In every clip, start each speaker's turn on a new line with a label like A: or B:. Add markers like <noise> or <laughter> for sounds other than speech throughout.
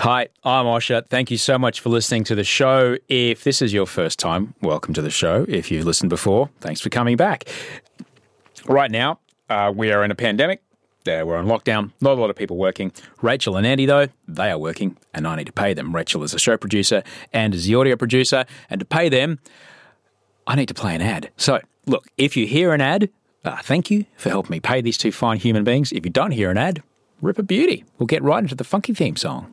A: Hi, I'm Osher. Thank you so much for listening to the show. If this is your first time, welcome to the show. If you've listened before, thanks for coming back. Right now, uh, we are in a pandemic. Uh, we're on lockdown. Not a lot of people working. Rachel and Andy, though, they are working, and I need to pay them. Rachel is a show producer and is the audio producer, and to pay them, I need to play an ad. So, look, if you hear an ad, uh, thank you for helping me pay these two fine human beings. If you don't hear an ad, rip a beauty. We'll get right into the funky theme song.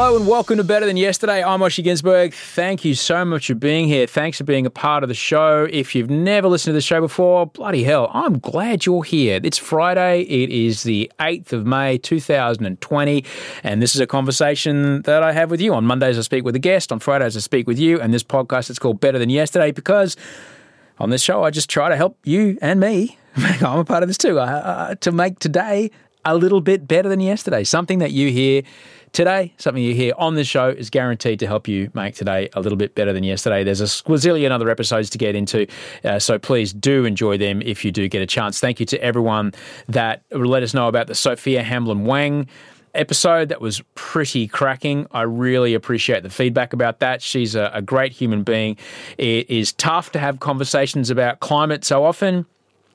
A: Hello and welcome to Better Than Yesterday. I'm Osher Günsberg. Thank you so much for being here. Thanks for being a part of the show. If you've never listened to the show before, bloody hell, I'm glad you're here. It's Friday. It is the 8th of May, 2020. And this is a conversation that I have with you. On Mondays, I speak with a guest. On Fridays, I speak with you. And this podcast is called Better Than Yesterday because on this show, I just try to help you and me. <laughs> I'm a part of this too. Uh, to make today a little bit better than yesterday. Something that you hear today, something you hear on this show is guaranteed to help you make today a little bit better than yesterday. There's a squazillion other episodes to get into, uh, so please do enjoy them if you do get a chance. Thank you to everyone that let us know about the Sophia Hamlin Wang episode that was pretty cracking. I really appreciate the feedback about that. She's a, a great human being. It is tough to have conversations about climate so often.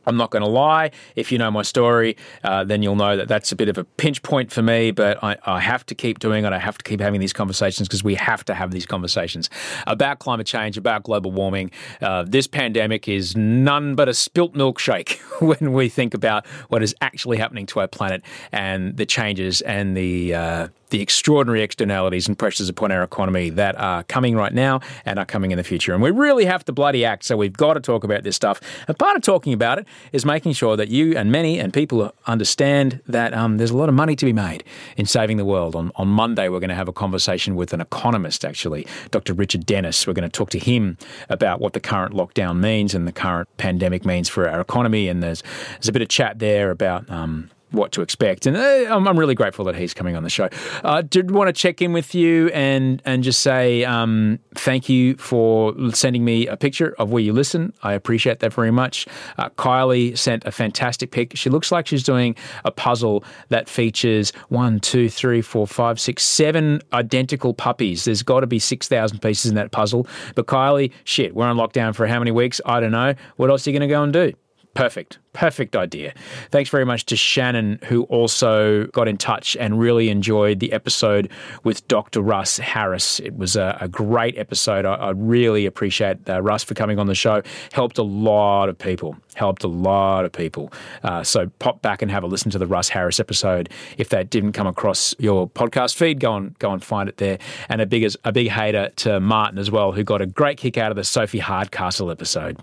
A: I'm not going to lie. If you know my story, uh, then you'll know that that's a bit of a pinch point for me, but I, I have to keep doing it. I have to keep having these conversations because we have to have these conversations about climate change, about global warming. Uh, this pandemic is none but a spilt milkshake <laughs> when we think about what is actually happening to our planet and the changes and the. Uh, the extraordinary externalities and pressures upon our economy that are coming right now and are coming in the future. And we really have to bloody act. So we've got to talk about this stuff. And part of talking about it is making sure that you and many and people understand that um, there's a lot of money to be made in saving the world. On, on Monday, we're going to have a conversation with an economist, actually, Dr. Richard Denniss. We're going to talk to him about what the current lockdown means and the current pandemic means for our economy. And there's, there's a bit of chat there about. Um, what to expect. And uh, I'm, I'm really grateful that he's coming on the show. I uh, did want to check in with you and and just say um, thank you for sending me a picture of where you listen. I appreciate that very much. Uh, Kylie sent a fantastic pic. She looks like she's doing a puzzle that features one, two, three, four, five, six, seven identical puppies. There's got to be 6,000 pieces in that puzzle. But Kylie, shit, we're on lockdown for how many weeks? I don't know. What else are you going to go and do? Perfect. Perfect idea. Thanks very much to Shannon, who also got in touch and really enjoyed the episode with Dr. Russ Harris. It was a, a great episode. I, I really appreciate uh, Russ for coming on the show. Helped a lot of people. Helped a lot of people. Uh, so pop back and have a listen to the Russ Harris episode. If that didn't come across your podcast feed, go and go and find it there. And a big a big hater to Martin as well, who got a great kick out of the Sophie Hardcastle episode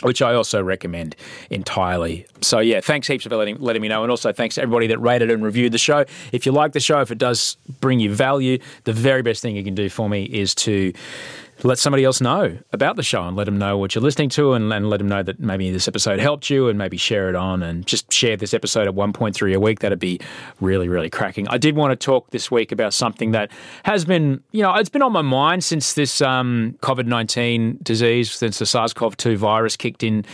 A: which I also recommend entirely. So yeah, thanks heaps for letting, letting me know, and also thanks to everybody that rated and reviewed the show. If you like the show, if it does bring you value, the very best thing you can do for me is to let somebody else know about the show and let them know what you're listening to and, and let them know that maybe this episode helped you and maybe share it on and just share this episode at 1.3 a week. That'd be really, really cracking. I did want to talk this week about something that has been, you know, it's been on my mind since this um, COVID 19 disease, since the SARS CoV 2 virus kicked in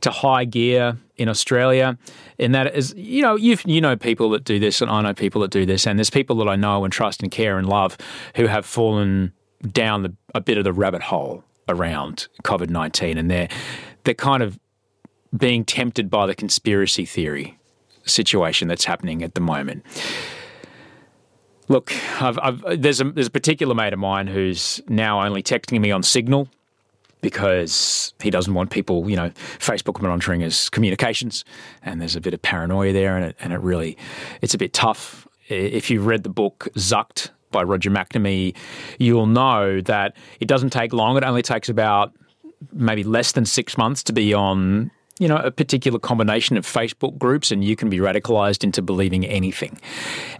A: to high gear in Australia. And that is, you know, you you know people that do this, and I know people that do this, and there's people that I know and trust and care and love who have fallen down the, a bit of the rabbit hole around COVID nineteen, and they're they're kind of being tempted by the conspiracy theory situation that's happening at the moment. Look, I've, I've, there's a there's a particular mate of mine who's now only texting me on Signal because he doesn't want people, you know, Facebook monitoring his communications, and there's a bit of paranoia there, and it and it really, it's a bit tough. If you've read the book Zucked by Roger McNamee, you'll know that it doesn't take long. It only takes about maybe less than six months to be on you know, a particular combination of Facebook groups and you can be radicalized into believing anything.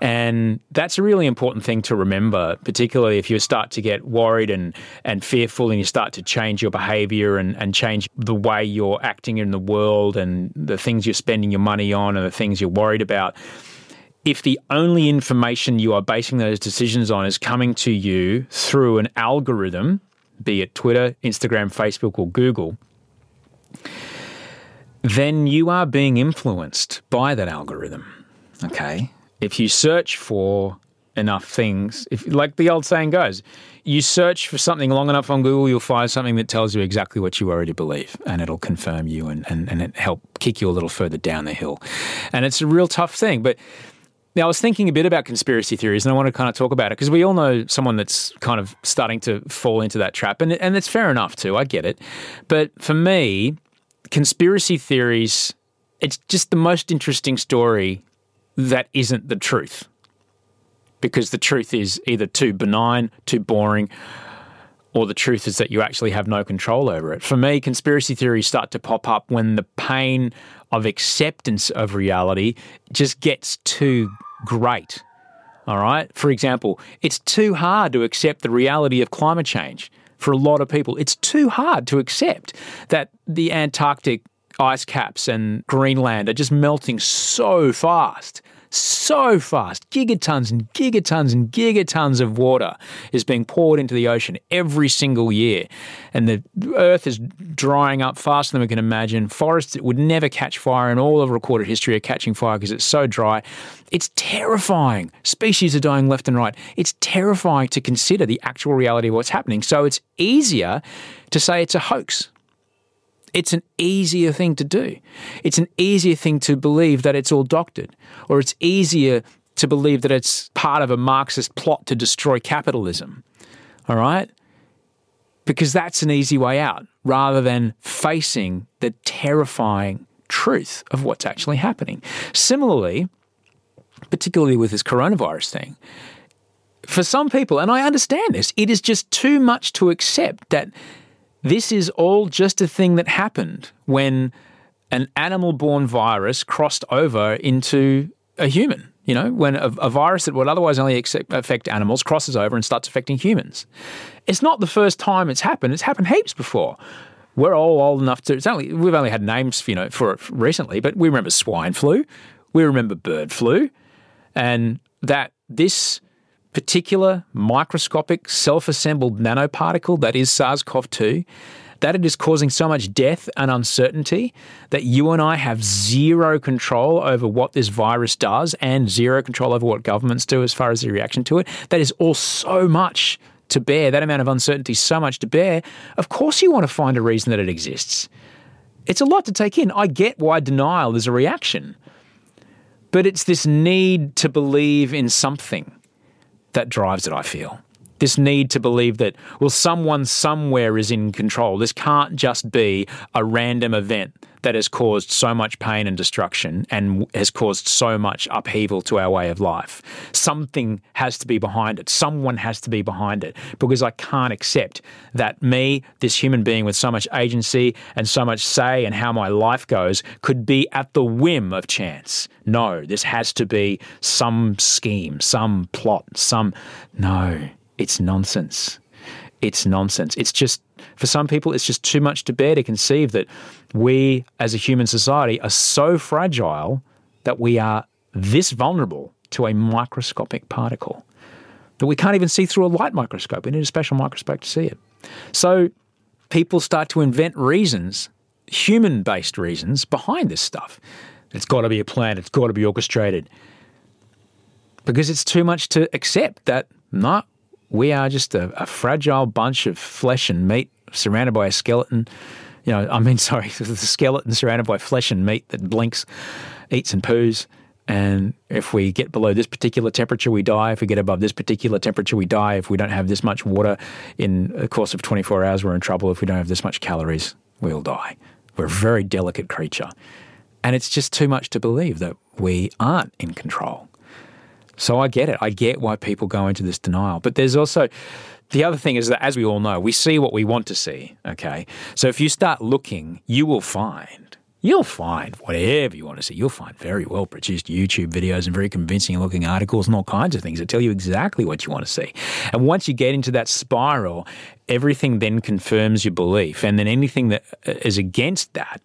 A: And that's a really important thing to remember, particularly if you start to get worried and, and fearful and you start to change your behavior and, and change the way you're acting in the world and the things you're spending your money on and the things you're worried about. If the only information you are basing those decisions on is coming to you through an algorithm, be it Twitter, Instagram, Facebook, or Google, then you are being influenced by that algorithm. Okay. If you search for enough things, if like the old saying goes, you search for something long enough on Google, you'll find something that tells you exactly what you already believe and it'll confirm you and, and, and it help kick you a little further down the hill. And it's a real tough thing. But now, I was thinking a bit about conspiracy theories, and I want to kind of talk about it because we all know someone that's kind of starting to fall into that trap, and and it's fair enough too. I get it, but for me, conspiracy theories, it's just the most interesting story that isn't the truth. Because the truth is either too benign, too boring, or the truth is that you actually have no control over it. For me, conspiracy theories start to pop up when the pain of acceptance of reality just gets too great. All right? For example, it's too hard to accept the reality of climate change for a lot of people. It's too hard to accept that the Antarctic ice caps and Greenland are just melting so fast. So fast. Gigatons and gigatons and gigatons of water is being poured into the ocean every single year. And the earth is drying up faster than we can imagine. Forests that would never catch fire in all of recorded history are catching fire because it's so dry. It's terrifying. Species are dying left and right. It's terrifying to consider the actual reality of what's happening. So it's easier to say it's a hoax. It's an easier thing to do. It's an easier thing to believe that it's all doctored, or it's easier to believe that it's part of a Marxist plot to destroy capitalism. All right? Because that's an easy way out rather than facing the terrifying truth of what's actually happening. Similarly, particularly with this coronavirus thing, for some people, and I understand this, it is just too much to accept that this is all just a thing that happened when an animal born virus crossed over into a human. You know, when a, a virus that would otherwise only affect animals crosses over and starts affecting humans. It's not the first time it's happened, it's happened heaps before. We're all old enough to, it's only, we've only had names, you know, for it recently, but we remember swine flu, we remember bird flu, and that this particular microscopic self-assembled nanoparticle that is SARS-CoV-2 that it is causing so much death and uncertainty that you and I have zero control over what this virus does and zero control over what governments do as far as the reaction to it. That is all so much to bear, that amount of uncertainty, so much to bear. Of course, you want to find a reason that it exists. it's a lot to take in. I get why denial is a reaction, but it's this need to believe in something that drives it, I feel. This need to believe that, well, someone somewhere is in control. This can't just be a random event that has caused so much pain and destruction and has caused so much upheaval to our way of life. Something has to be behind it. Someone has to be behind it because I can't accept that me, this human being with so much agency and so much say in how my life goes, could be at the whim of chance. No, this has to be some scheme, some plot, some. No, it's nonsense. It's nonsense. It's just, for some people, it's just too much to bear to conceive that we as a human society are so fragile that we are this vulnerable to a microscopic particle that we can't even see through a light microscope. We need a special microscope to see it. So people start to invent reasons, human based reasons, behind this stuff. It's got to be a plan, it's got to be orchestrated. Because it's too much to accept that, no, we are just a, a fragile bunch of flesh and meat surrounded by a skeleton. You know, I mean, <laughs> sorry, <laughs> the skeleton surrounded by flesh and meat that blinks, eats and poos. And if we get below this particular temperature, we die. If we get above this particular temperature, we die. If we don't have this much water in the course of 24 hours, we're in trouble. If we don't have this much calories, we'll die. We're a very delicate creature. And it's just too much to believe that we aren't in control. So I get it. I get why people go into this denial. But there's also the other thing is that, as we all know, we see what we want to see. Okay. So if you start looking, you will find, you'll find whatever you want to see. You'll find very well produced YouTube videos and very convincing looking articles and all kinds of things that tell you exactly what you want to see. And once you get into that spiral, everything then confirms your belief. And then anything that uh, against that,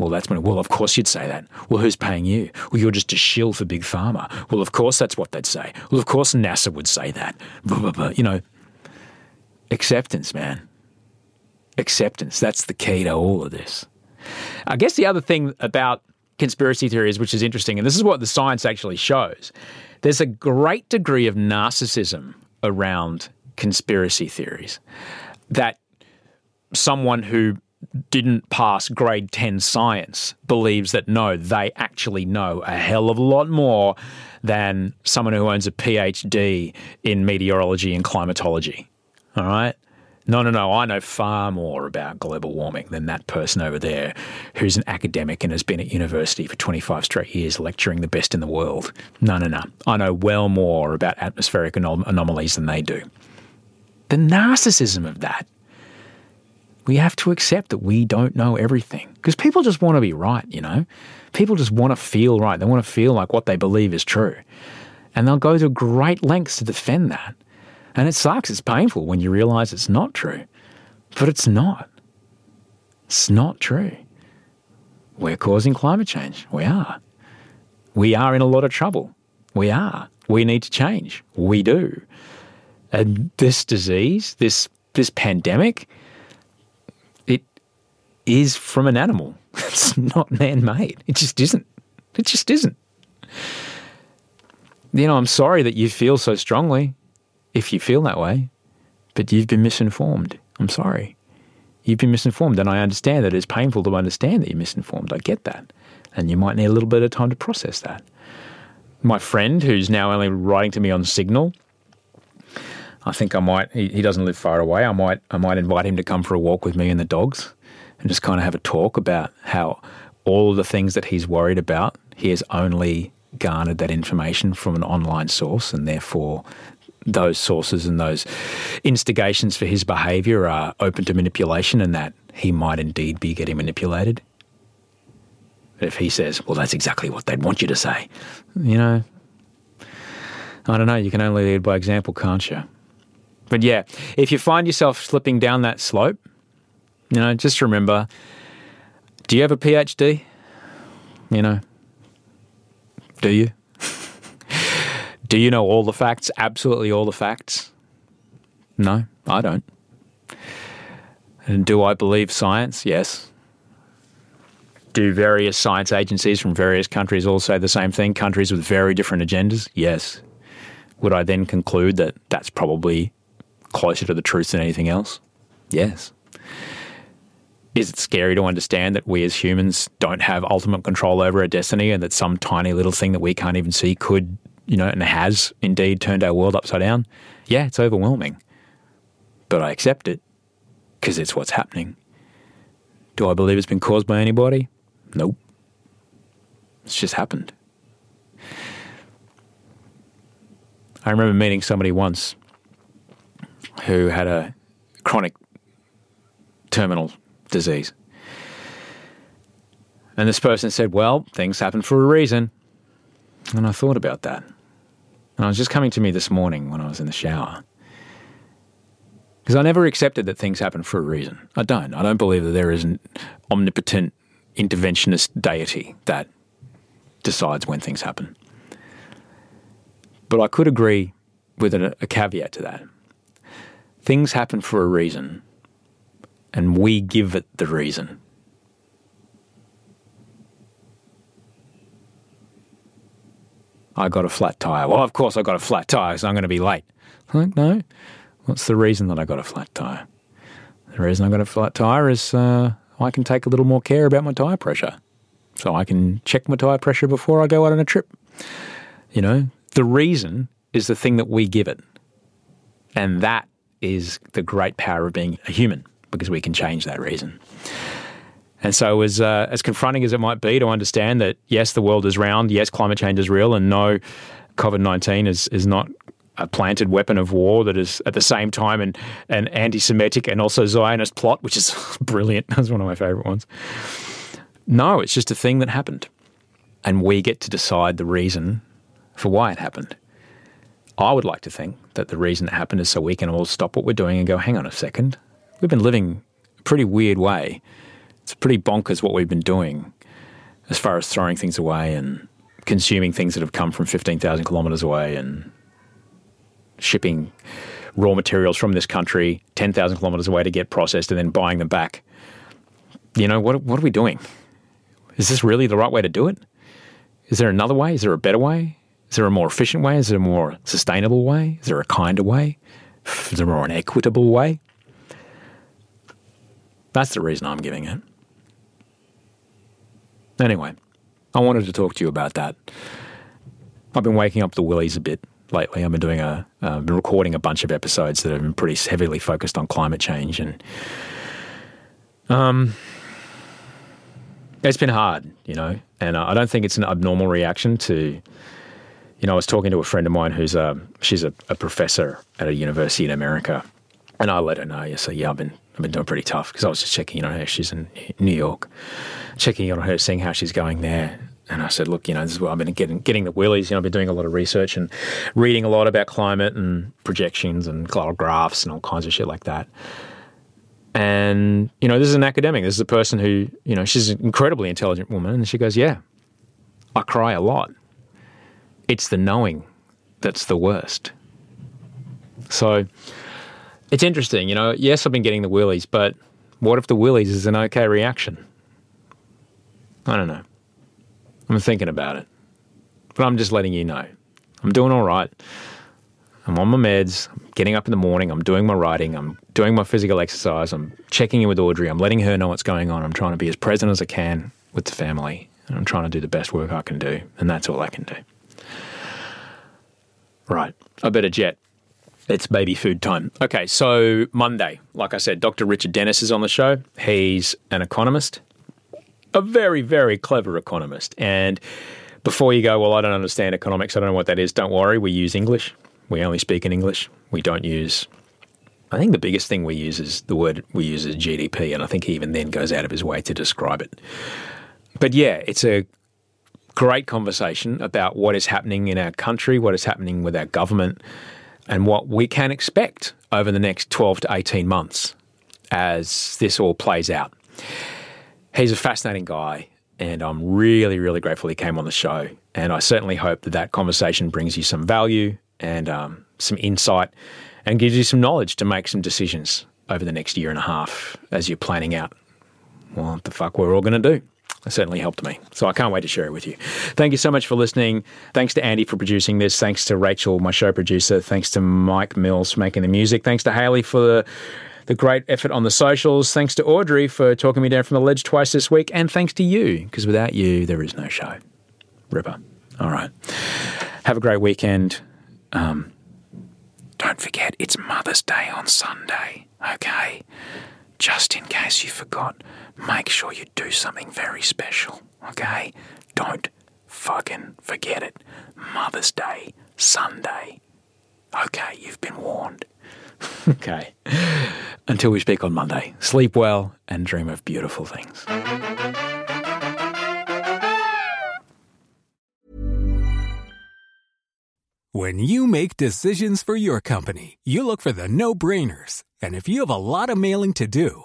A: well, that's when, well, of course you'd say that. Well, who's paying you? Well, you're just a shill for Big Pharma. Well, of course that's what they'd say. Well, of course NASA would say that. Blah, blah, blah. You know, acceptance, man. Acceptance. That's the key to all of this. I guess the other thing about conspiracy theories, which is interesting, and this is what the science actually shows, there's a great degree of narcissism around conspiracy theories that someone who didn't pass grade 10 science believes that no, they actually know a hell of a lot more than someone who owns a PhD in meteorology and climatology. All right? No, no, no. I know far more about global warming than that person over there who's an academic and has been at university for 25 straight years lecturing the best in the world. No, no, no. I know well more about atmospheric anom- anomalies than they do. The narcissism of that we have to accept that we don't know everything because people just want to be right, you know? People just want to feel right. They want to feel like what they believe is true. And they'll go to great lengths to defend that. And it sucks. It's painful when you realize it's not true. But it's not. It's not true. We're causing climate change. We are. We are in a lot of trouble. We are. We need to change. We do. And this disease, this this pandemic, is from an animal. <laughs> It's not man made. It just isn't. It just isn't. You know, I'm sorry that you feel so strongly if you feel that way, but you've been misinformed. I'm sorry. You've been misinformed, and I understand that it's painful to understand that you're misinformed. I get that. And you might need a little bit of time to process that. My friend, who's now only writing to me on Signal, I think I might. He, he doesn't live far away. I might. I might invite him to come for a walk with me and the dogs and just kind of have a talk about how all of the things that he's worried about, he has only garnered that information from an online source, and therefore those sources and those instigations for his behaviour are open to manipulation, and that he might indeed be getting manipulated. But if he says, well, that's exactly what they'd want you to say, you know, I don't know, you can only lead by example, can't you? But yeah, if you find yourself slipping down that slope, you know, just remember do you have a PhD? You know, do you? <laughs> do you know all the facts? Absolutely all the facts? No, I don't. And do I believe science? Yes. Do various science agencies from various countries all say the same thing? Countries with very different agendas? Yes. Would I then conclude that that's probably closer to the truth than anything else? Yes Is it scary to understand that we as humans don't have ultimate control over our destiny and that some tiny little thing that we can't even see could, you know, and has indeed turned our world upside down? Yeah, it's overwhelming. But I accept it because it's what's happening. Do I believe it's been caused by anybody? Nope. It's just happened. I remember meeting somebody once who had a chronic terminal disease. And this person said, Well, things happen for a reason. And I thought about that. And I was just coming to me this morning when I was in the shower. Because I never accepted that things happen for a reason. I don't. I don't believe that there is an omnipotent interventionist deity that decides when things happen. But I could agree with a, a caveat to that. Things happen for a reason, and we give it the reason. I got a flat tire. Well, of course I got a flat tire, so I'm going to be late. Like, no. What's the reason that I got a flat tire? The reason I got a flat tire is uh, I can take a little more care about my tire pressure. So I can check my tire pressure before I go out on a trip. You know, the reason is the thing that we give it. And that is the great power of being a human because we can change that reason. And so, as uh, as confronting as it might be to understand that yes, the world is round, yes, climate change is real, and no, COVID nineteen is is not a planted weapon of war that is at the same time an, an anti-Semitic and also Zionist plot, which is <laughs> brilliant. That's one of my favorite ones. No, it's just a thing that happened, and we get to decide the reason for why it happened. I would like to think that the reason it happened is so we can all stop what we're doing and go, hang on a second. We've been living a pretty weird way. It's pretty bonkers what we've been doing as far as throwing things away and consuming things that have come from 15,000 kilometres away and shipping raw materials from this country 10,000 kilometres away to get processed and then buying them back. You know, what, what are we doing? Is this really the right way to do it? Is there another way? Is there a better way? Is there a more efficient way? Is there a more sustainable way? Is there a kinder way? Is there a more an equitable way? That's the reason I'm giving it. Anyway, I wanted to talk to you about that. I've been waking up the willies a bit lately. I've been doing a, uh, been recording a bunch of episodes that have been pretty heavily focused on climate change, and um, it's been hard, you know. And I don't think it's an abnormal reaction to you know, I was talking to a friend of mine who's a she's a, a professor at a university in America, and I let her know. Yeah, so yeah, I've been I've been doing pretty tough because I was just checking in on her. She's in New York, checking in on her, seeing how she's going there. And I said, look, you know, this is what I've been getting getting the willies. You know, I've been doing a lot of research and reading a lot about climate and projections and graphs and all kinds of shit like that. And you know, this is an academic. This is a person who, you know, she's an incredibly intelligent woman, and she goes, yeah, I cry a lot it's the knowing that's the worst. So it's interesting, you know. Yes, I've been getting the willies, but what if the willies is an okay reaction? I don't know. I'm thinking about it, but I'm just letting you know. I'm doing all right. I'm on my meds. I'm getting up in the morning. I'm doing my writing. I'm doing my physical exercise. I'm checking in with Audrey. I'm letting her know what's going on. I'm trying to be as present as I can with the family. And I'm trying to do the best work I can do. And that's all I can do. Right. I better jet. It's baby food time. Okay, so Monday, like I said, Dr. Richard Denniss is on the show. He's an economist, a very, very clever economist. And before you go, well, I don't understand economics, I don't know what that is, don't worry, we use English. We only speak in English. We don't use, I think the biggest thing we use is the word we use is GDP, and I think he even then goes out of his way to describe it. But yeah, it's a great conversation about what is happening in our country, what is happening with our government, and what we can expect over the next 12 to 18 months as this all plays out. He's a fascinating guy, and I'm really, really grateful he came on the show. And I certainly hope that that conversation brings you some value and um, some insight and gives you some knowledge to make some decisions over the next year and a half as you're planning out what the fuck we're all going to do. It certainly helped me. So I can't wait to share it with you. Thank you so much for listening. Thanks to Andy for producing this. Thanks to Rachel, my show producer. Thanks to Mike Mills for making the music. Thanks to Haley for the the great effort on the socials. Thanks to Audrey for talking me down from the ledge twice this week. And thanks to you, because without you, there is no show. Ripper. All right. Have a great weekend. Um, don't forget, it's Mother's Day on Sunday, okay? Just in case you forgot, make sure you do something very special, okay? Don't fucking forget it. Mother's Day, Sunday. Okay, you've been warned. <laughs> okay. Until we speak on Monday, sleep well and dream of beautiful things.
B: When you make decisions for your company, you look for the no brainers. And if you have a lot of mailing to do,